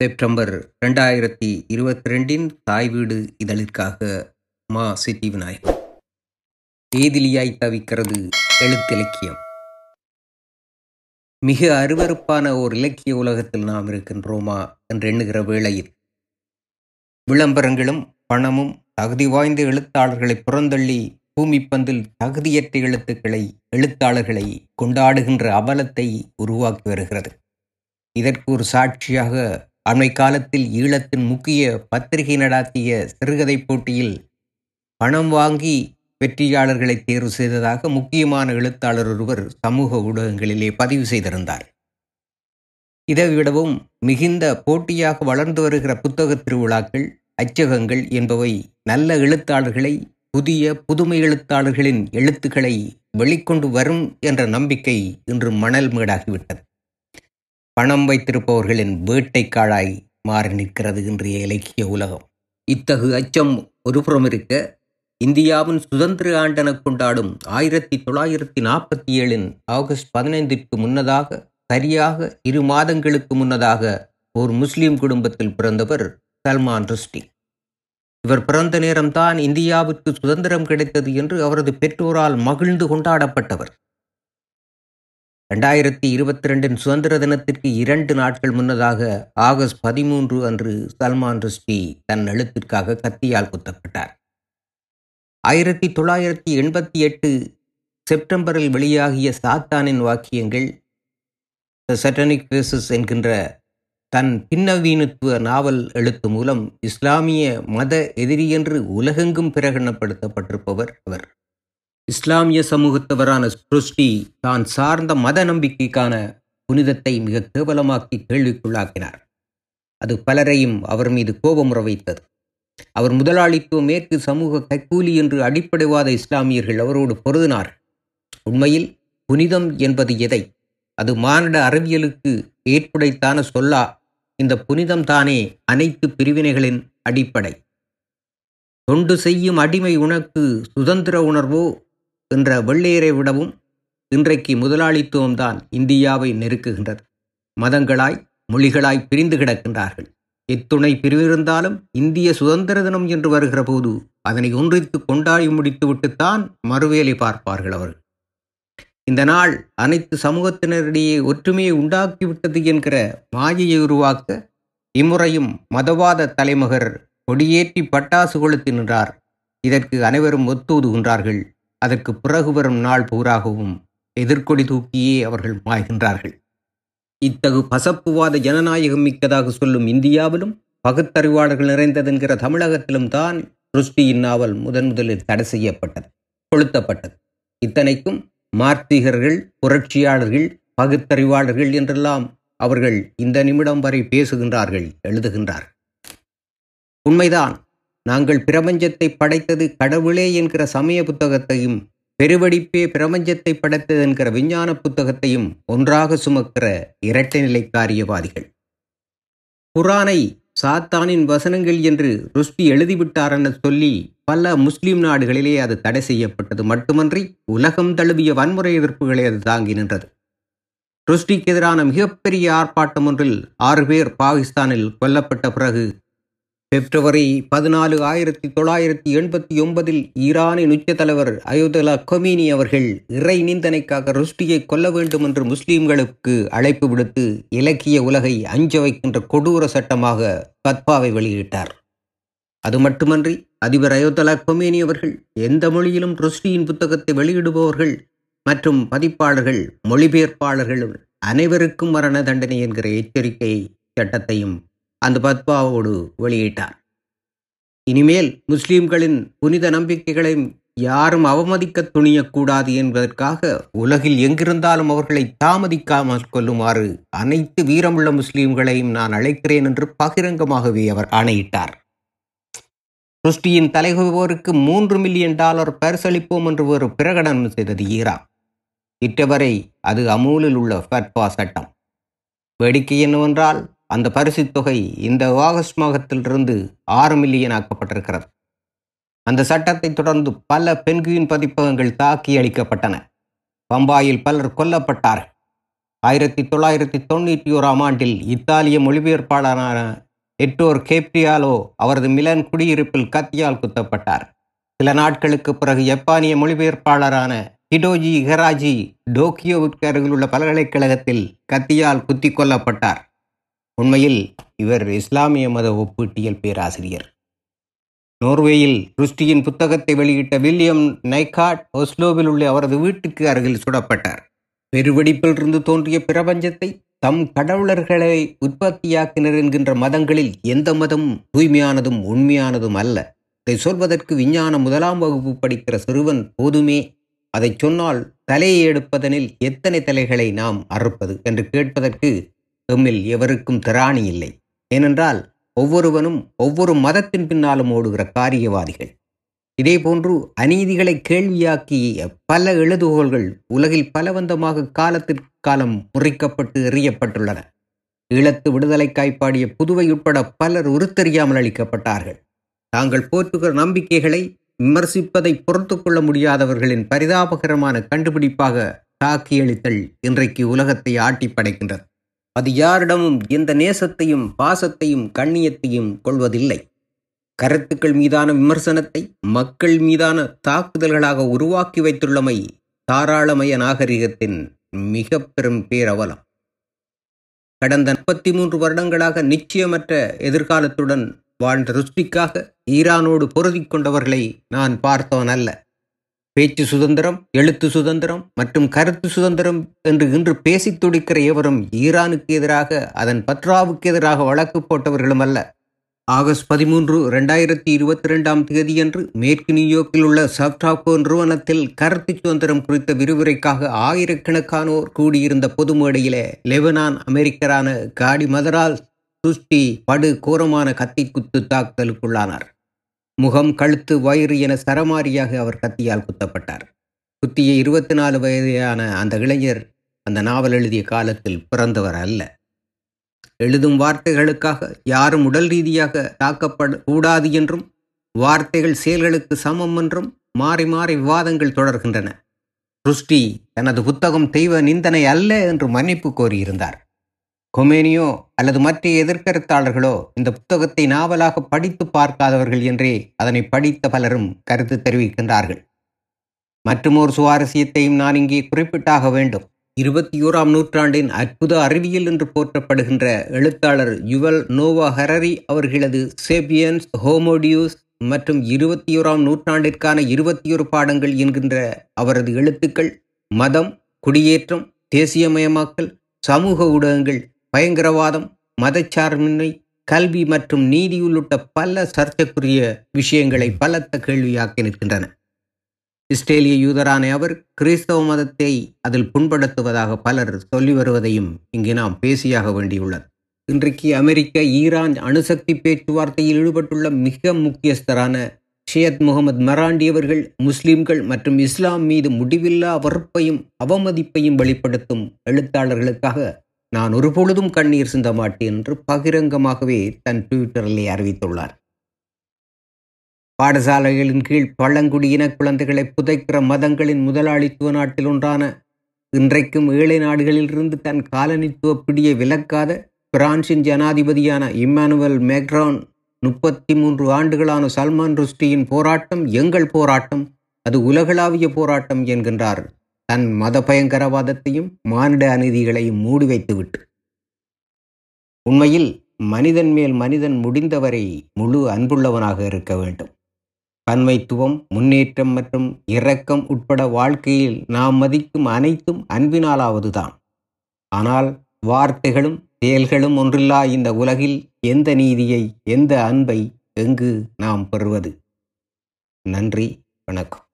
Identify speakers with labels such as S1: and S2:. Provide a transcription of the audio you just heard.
S1: September ரெண்டாயிரத்தி இருபத்தி ரெண்டின் தாய் வீடு இதழிற்காக மா. சித்தி விநாயகம் ஏதிலியாய் தவிக்கிறது எழுத்திலக்கியம் மிக அருவருப்பான ஓர் இலக்கிய உலகத்தில் நாம் இருக்கின்றோமா என்று எண்ணுகிற வேளையில் விளம்பரங்களும் பணமும் தகுதி வாய்ந்த எழுத்தாளர்களை புறந்தள்ளி பூமிப்பந்தில் தகுதியற்ற எழுத்துக்களை எழுத்தாளர்களை கொண்டாடுகின்ற அவலத்தை உருவாக்கி வருகிறது. இதற்கு ஒரு சாட்சியாக அண்மை காலத்தில் ஈழத்தின் முக்கிய பத்திரிகை நடாத்திய சிறுகதை போட்டியில் பணம் வாங்கி வெற்றியாளர்களை தேர்வு செய்ததாக முக்கியமான எழுத்தாளர் ஒருவர் சமூக ஊடகங்களிலே பதிவு செய்திருந்தார். இதைவிடவும் மிகுந்த போட்டியாக வளர்ந்து வருகிற புத்தக திருவிழாக்கள் அச்சகங்கள் என்பவை நல்ல எழுத்தாளர்களை புதிய புதுமை எழுத்தாளர்களின் எழுத்துக்களை வெளிக்கொண்டு வரும் என்ற நம்பிக்கை இன்று மணல் மேடாகிவிட்டது. பணம் வைத்திருப்பவர்களின் வேட்டைக்காளாய் மாறி நிற்கிறது இன்றைய இலக்கிய உலகம். இத்தகு அச்சம் ஒருபுறம் இருக்க இந்தியாவின் சுதந்திர ஆண்டன கொண்டாடும் ஆயிரத்தி தொள்ளாயிரத்தி நாற்பத்தி ஏழின் ஆகஸ்ட் பதினைந்திற்கு முன்னதாக சரியாக இரு மாதங்களுக்கு முன்னதாக ஒரு முஸ்லிம் குடும்பத்தில் பிறந்தவர் சல்மான் ருஷ்டி. இவர் பிறந்த நேரம்தான் இந்தியாவிற்கு சுதந்திரம் கிடைத்தது என்று அவரது பெற்றோரால் மகிழ்ந்து கொண்டாடப்பட்டவர். ரெண்டாயிரத்தி இருபத்தி ரெண்டின் சுதந்திர தினத்திற்கு இரண்டு நாட்கள் முன்னதாக ஆகஸ்ட் பதிமூன்று அன்று சல்மான் ருஷ்டி தன் எழுத்திற்காக கத்தியால் குத்தப்பட்டார். ஆயிரத்தி தொள்ளாயிரத்தி எண்பத்தி எட்டு செப்டம்பரில் வெளியாகிய சாத்தானின் வாக்கியங்கள் த சட்டனிக் பேசஸ் என்கின்ற தன் பின்னவீனத்துவ நாவல் எழுத்து மூலம் இஸ்லாமிய மத எதிரி என்று உலகெங்கும் பிரகடனப்படுத்தப்பட்டிருப்பவர் அவர். இஸ்லாமிய சமூகத்தவரான ஸ்ருஷ்டி தான் சார்ந்த மத நம்பிக்கைக்கான புனிதத்தை மிக கேவலமாக்கி கேள்விக்குள்ளாக்கினார். அது பலரையும் அவர் மீது கோபமுற வைத்தது அவர் முதலாளித்துவ மேற்கு சமூக கைக்கூலி என்று அடிப்படைவாத இஸ்லாமியர்கள் அவரோடு பொருதினார். உண்மையில் புனிதம் என்பது எதை? அது மானிட அறிவியலுக்கு ஏற்புடைத்தான சொல்லா. இந்த புனிதம் தானே அனைத்து பிரிவினைகளின் அடிப்படை. தொண்டு செய்யும் அடிமை உனக்கு சுதந்திர உணர்வோ என்ற வெள்ளையரை விடவும் இன்றைக்கு முதலாளித்துவம்தான் இந்தியாவை நெருக்குகின்றது. மதங்களாய் மொழிகளாய் பிரிந்து கிடக்கின்றார்கள். எத்துணை பிரிவிருந்தாலும் இந்திய சுதந்திர தினம் என்று வருகிற போது அதனை ஒன்றித்து கொண்டாடி முடித்துவிட்டுத்தான் மறுவேலை பார்ப்பார்கள் அவர்கள். இந்த நாள் அனைத்து சமூகத்தினரிடையே ஒற்றுமையை உண்டாக்கிவிட்டது என்கிற மாயையை உருவாக்க இம்முறையும் மதவாத தலைமகர் கொடியேற்றி பட்டாசு கொளுத்தி நின்றார். இதற்கு அனைவரும் ஒத்துதுகின்றார்கள். அதற்கு பிறகு வரும் நாள் பூராகவும் எதிர்கொடி தூக்கியே அவர்கள் மாய்கின்றார்கள். இத்தகு பசப்புவாத ஜனநாயகம் மிக்கதாக சொல்லும் இந்தியாவிலும் பகுத்தறிவாளர்கள் நிறைந்ததென்கிற தமிழகத்திலும் தான் ருஷ்டியின் நாவல் முதன் முதலில் தடை செய்யப்பட்டது கொளுத்தப்பட்டது. இத்தனைக்கும் மார்த்திகர்கள் புரட்சியாளர்கள் பகுத்தறிவாளர்கள் என்றெல்லாம் அவர்கள் இந்த நிமிடம் வரை பேசுகின்றார்கள் எழுதுகின்றார்கள். உண்மைதான். நாங்கள் பிரபஞ்சத்தை படைத்தது கடவுளே என்கிற சமய புத்தகத்தையும் பெருவடிப்பே பிரபஞ்சத்தை படைத்தது என்கிற விஞ்ஞான புத்தகத்தையும் ஒன்றாக சுமக்கிற இரட்டை நிலை காரியவாதிகள். குரானை சாத்தானின் வசனங்கள் என்று ருஷ்டி எழுதிவிட்டார் என சொல்லி பல முஸ்லிம் நாடுகளிலே அது தடை செய்யப்பட்டது. மட்டுமன்றி உலகம் தழுவிய வன்முறை எதிர்ப்புகளை அது தாங்கி நின்றது. ருஷ்டிக்கு எதிரான மிகப்பெரிய ஆர்ப்பாட்டம் ஒன்றில் ஆறு பேர் பாகிஸ்தானில் கொல்லப்பட்ட பிறகு பிப்ரவரி பதினாலு ஆயிரத்தி தொள்ளாயிரத்தி எண்பத்தி ஒன்பதில் ஈரானின் உச்ச தலைவர் அயோதலா கொமீனி அவர்கள் இறை நிந்தனைக்காக ருஷ்டியை கொல்ல வேண்டும் என்று முஸ்லிம்களுக்கு அழைப்பு விடுத்து இலக்கிய உலகை அஞ்ச வைக்கின்ற கொடூர சட்டமாக பத்பாவை வெளியிட்டார். அது மட்டுமன்றி அதிபர் அயோதலா கொமேனி அவர்கள் எந்த மொழியிலும் ருஷ்டியின் புத்தகத்தை வெளியிடுபவர்கள் மற்றும் பதிப்பாளர்கள் மொழிபெயர்ப்பாளர்களும் அனைவருக்கும் மரண தண்டனை என்கிற எச்சரிக்கை சட்டத்தையும் அந்த பத்பாவோடு வெளியிட்டார். இனிமேல் முஸ்லிம்களின் புனித நம்பிக்கைகளை யாரும் அவமதிக்க துணியக்கூடாது என்பதற்காக உலகில் எங்கிருந்தாலும் அவர்களை தாமதிக்காமல் கொள்ளுமாறு அனைத்து வீரமுள்ள முஸ்லிம்களையும் நான் அழைக்கிறேன் என்று பகிரங்கமாகவே அவர் ஆணையிட்டார். ருஷ்டியின் தலைவருக்கு மூன்று மில்லியன் டாலர் பரிசளிப்போம் என்று ஒரு பிரகடனம் செய்தது ஈரான். இட்டவரை அது அமூலில் உள்ள ஃபட்பா சட்டம். வேடிக்கை என்னவென்றால் அந்த பரிசுத் தொகை இந்த ஆகஸ்ட் மாதத்திலிருந்து ஆறு மில்லியன் ஆக்கப்பட்டிருக்கிறது. அந்த சட்டத்தை தொடர்ந்து பல பெண்குயின் பதிப்பகங்கள் தாக்கி அளிக்கப்பட்டன பம்பாயில் பலர் கொல்லப்பட்டார்கள். ஆயிரத்தி தொள்ளாயிரத்தி தொண்ணூற்றி ஓராம் ஆண்டில் இத்தாலிய மொழிபெயர்ப்பாளரான எட்டோர் கேப்ரியாலோ அவரது மிலன் குடியிருப்பில் கத்தியால் குத்தப்பட்டார். சில நாட்களுக்கு பிறகு ஜப்பானிய மொழிபெயர்ப்பாளரான ஹிடோஜி இகராஜி டோக்கியோவிற்கு அருகிலுள்ள பல்கலைக்கழகத்தில் கத்தியால் குத்தி கொல்லப்பட்டார். உண்மையில் இவர் இஸ்லாமிய மத ஒப்பீட்டியல் பேராசிரியர். நோர்வேயில் ருஷ்டியின் புத்தகத்தை வெளியிட்ட வில்லியம் நைகாட் ஒஸ்லோவில் உள்ள அவரது வீட்டுக்கு அருகில் சுடப்பட்டார். பெருவெடிப்பிலிருந்து தோன்றிய பிரபஞ்சத்தை தம் கடவுளர்களை உற்பத்தியாக்கினர் என்கின்ற மதங்களில் எந்த மதம் தூய்மையானதும் உண்மையானதும் அல்ல. இதை சொல்வதற்கு விஞ்ஞான முதலாம் வகுப்பு படிக்கிற சிறுவன் போதுமே. அதை சொன்னால் தலையை எடுப்பதனில் எத்தனை தலைகளை நாம் அறுப்பது? என்று கேட்பதற்கு எம்மில் எவருக்கும் திராணி இல்லை. ஏனென்றால் ஒவ்வொருவனும் ஒவ்வொரு மதத்தின் பின்னாலும் ஓடுகிற காரியவாதிகள். இதேபோன்று அநீதிகளை கேள்வியாக்கிய பல எழுதுகோள்கள் உலகில் பலவந்தமாக காலத்திற்கு காலம் முறிக்கப்பட்டு எறியப்பட்டுள்ளன. ஈழத்து விடுதலை காய்ப்பாடிய புதுவை உட்பட பலர் உருத்தெறியாமல் அளிக்கப்பட்டார்கள். தாங்கள் போற்றுகிற நம்பிக்கைகளை விமர்சிப்பதை பொறுத்து கொள்ள முடியாதவர்களின் பரிதாபகரமான கண்டுபிடிப்பாக தாக்கியளித்தல் இன்றைக்கு உலகத்தை ஆட்டி படைக்கின்றது அது யாரிடமும் எந்த நேசத்தையும் பாசத்தையும் கண்ணியத்தையும் கொள்வதில்லை. கருத்துக்கள் மீதான விமர்சனத்தை மக்கள் மீதான தாக்குதல்களாக உருவாக்கி வைத்துள்ளமை தாராளமய நாகரிகத்தின் மிக பெரும் பேரவலம். கடந்த முப்பத்தி மூன்று வருடங்களாக நிச்சயமற்ற எதிர்காலத்துடன் வாழ்ந்த ருஷ்டிக்காக ஈரானோடு பொருதி கொண்டவர்களை நான் பார்த்தவன் அல்ல பேச்சு சுதந்திரம் எழுத்து சுதந்திரம் மற்றும் கருத்து சுதந்திரம் என்று இன்று பேசித் துடிக்கிற எவரும் ஈரானுக்கு எதிராக அதன் பத்ராவுக்கு எதிராக வழக்கு போட்டவர்களும் அல்ல. ஆகஸ்ட் பதிமூன்று ரெண்டாயிரத்தி இருபத்தி ரெண்டாம் தேதியன்று மேற்கு நியூயோர்க்கில் உள்ள சப்டாக்கோ நிறுவனத்தில் கருத்து சுதந்திரம் குறித்த விரிவுரைக்காக ஆயிரக்கணக்கானோர் கூடியிருந்த பொது மேடையிலே லெபனான் அமெரிக்கரான காடி மதரால் சுஷ்டி படு கோரமான கத்தி குத்து தாக்குதலுக்குள்ளானார். முகம் கழுத்து வயிறு என சரமாரியாக அவர் கத்தியால் குத்தப்பட்டார். குத்திய இருபத்தி நாலு வயதான அந்த இளைஞர் அந்த நாவல் எழுதிய காலத்தில் பிறந்தவர் அல்ல. எழுதும் வார்த்தைகளுக்காக யாரும் உடல் ரீதியாக தாக்கப்பட கூடாது என்றும் வார்த்தைகள் செயல்களுக்கு சமம் என்றும் மாறி மாறி விவாதங்கள் தொடர்கின்றன. ருஷ்டி தனது புத்தகம் தெய்வ நிந்தனை அல்ல என்று மன்னிப்பு கோரியிருந்தார். கொமேனியோ அல்லது மற்ற எதிர்கருத்தாளர்களோ இந்த புத்தகத்தை நாவலாக படித்து பார்க்காதவர்கள் என்றே அதனை படித்த பலரும் கருத்து தெரிவிக்கின்றார்கள். மற்றுமோர் சுவாரஸ்யத்தையும் நான் இங்கே குறிப்பிட்டாக வேண்டும். இருபத்தி ஓராம் நூற்றாண்டின் அற்புத அறிவியல் என்று போற்றப்படுகின்ற எழுத்தாளர் யுவல் நோவா ஹரரி அவர்களது சேபியன்ஸ் ஹோமோடியூஸ் மற்றும் இருபத்தி ஓராம் நூற்றாண்டிற்கான இருபத்தி ஒரு பாடங்கள் என்கின்ற அவரது எழுத்துக்கள் மதம் குடியேற்றம் தேசியமயமாக்கல் சமூக ஊடகங்கள் பயங்கரவாதம் மதச்சார்பின்மை கல்வி மற்றும் நீதி உள்ளிட்ட பல சர்ச்சைக்குரிய விஷயங்களை பலத்த கேள்வியாக்கி நிற்கின்றன. இஸ்ரேலிய யூதரான அவர் கிறிஸ்தவ மதத்தை அதில் புண்படுத்துவதாக பலர் சொல்லி வருவதையும் இங்கு நாம் பேசியாக வேண்டியுள்ளது. இன்றைக்கு அமெரிக்க ஈரான் அணுசக்தி பேச்சுவார்த்தையில் ஈடுபட்டுள்ள மிக முக்கியஸ்தரான ஷியத் முகமது மராண்டி அவர்கள் முஸ்லிம்கள் மற்றும் இஸ்லாம் மீது முடிவில்லா வெறுப்பையும் அவமதிப்பையும் வெளிப்படுத்தும் எழுத்தாளர்களுக்காக நான் ஒருபொழுதும் கண்ணீர் சிந்த மாட்டேன் என்று பகிரங்கமாகவே தன் ட்விட்டரிலே அறிவித்துள்ளார். பாடசாலைகளின் கீழ் பழங்குடியின குழந்தைகளை புதைக்கிற மதங்களின் முதலாளித்துவ நாட்டில் ஒன்றான இன்றைக்கும் ஏழை நாடுகளிலிருந்து தன் காலனித்துவ பிடியை விலக்காத பிரான்சின் ஜனாதிபதியான இம்மானுவல் மேக்ரான் முப்பத்தி மூன்று ஆண்டுகளான சல்மான் ருஷ்டியின் போராட்டம் எங்கள் போராட்டம் அது உலகளாவிய போராட்டம் என்கின்றார். தன் மத பயங்கரவாதத்தையும் மானிட அநீதிகளையும் மூடி வைத்துவிட்டு. உண்மையில் மனிதன் மேல் மனிதன் முடிந்தவரை முழு அன்புள்ளவனாக இருக்க வேண்டும். பன்மைத்துவம் முன்னேற்றம் மற்றும் இரக்கம் உட்பட வாழ்க்கையில் நாம் மதிக்கும் அனைத்தும் அன்பினாலாவதுதான். ஆனால் வார்த்தைகளும் செயல்களும் ஒன்றில்லா இந்த உலகில் எந்த நீதியை எந்த அன்பை எங்கு நாம் பெறுவது? நன்றி வணக்கம்.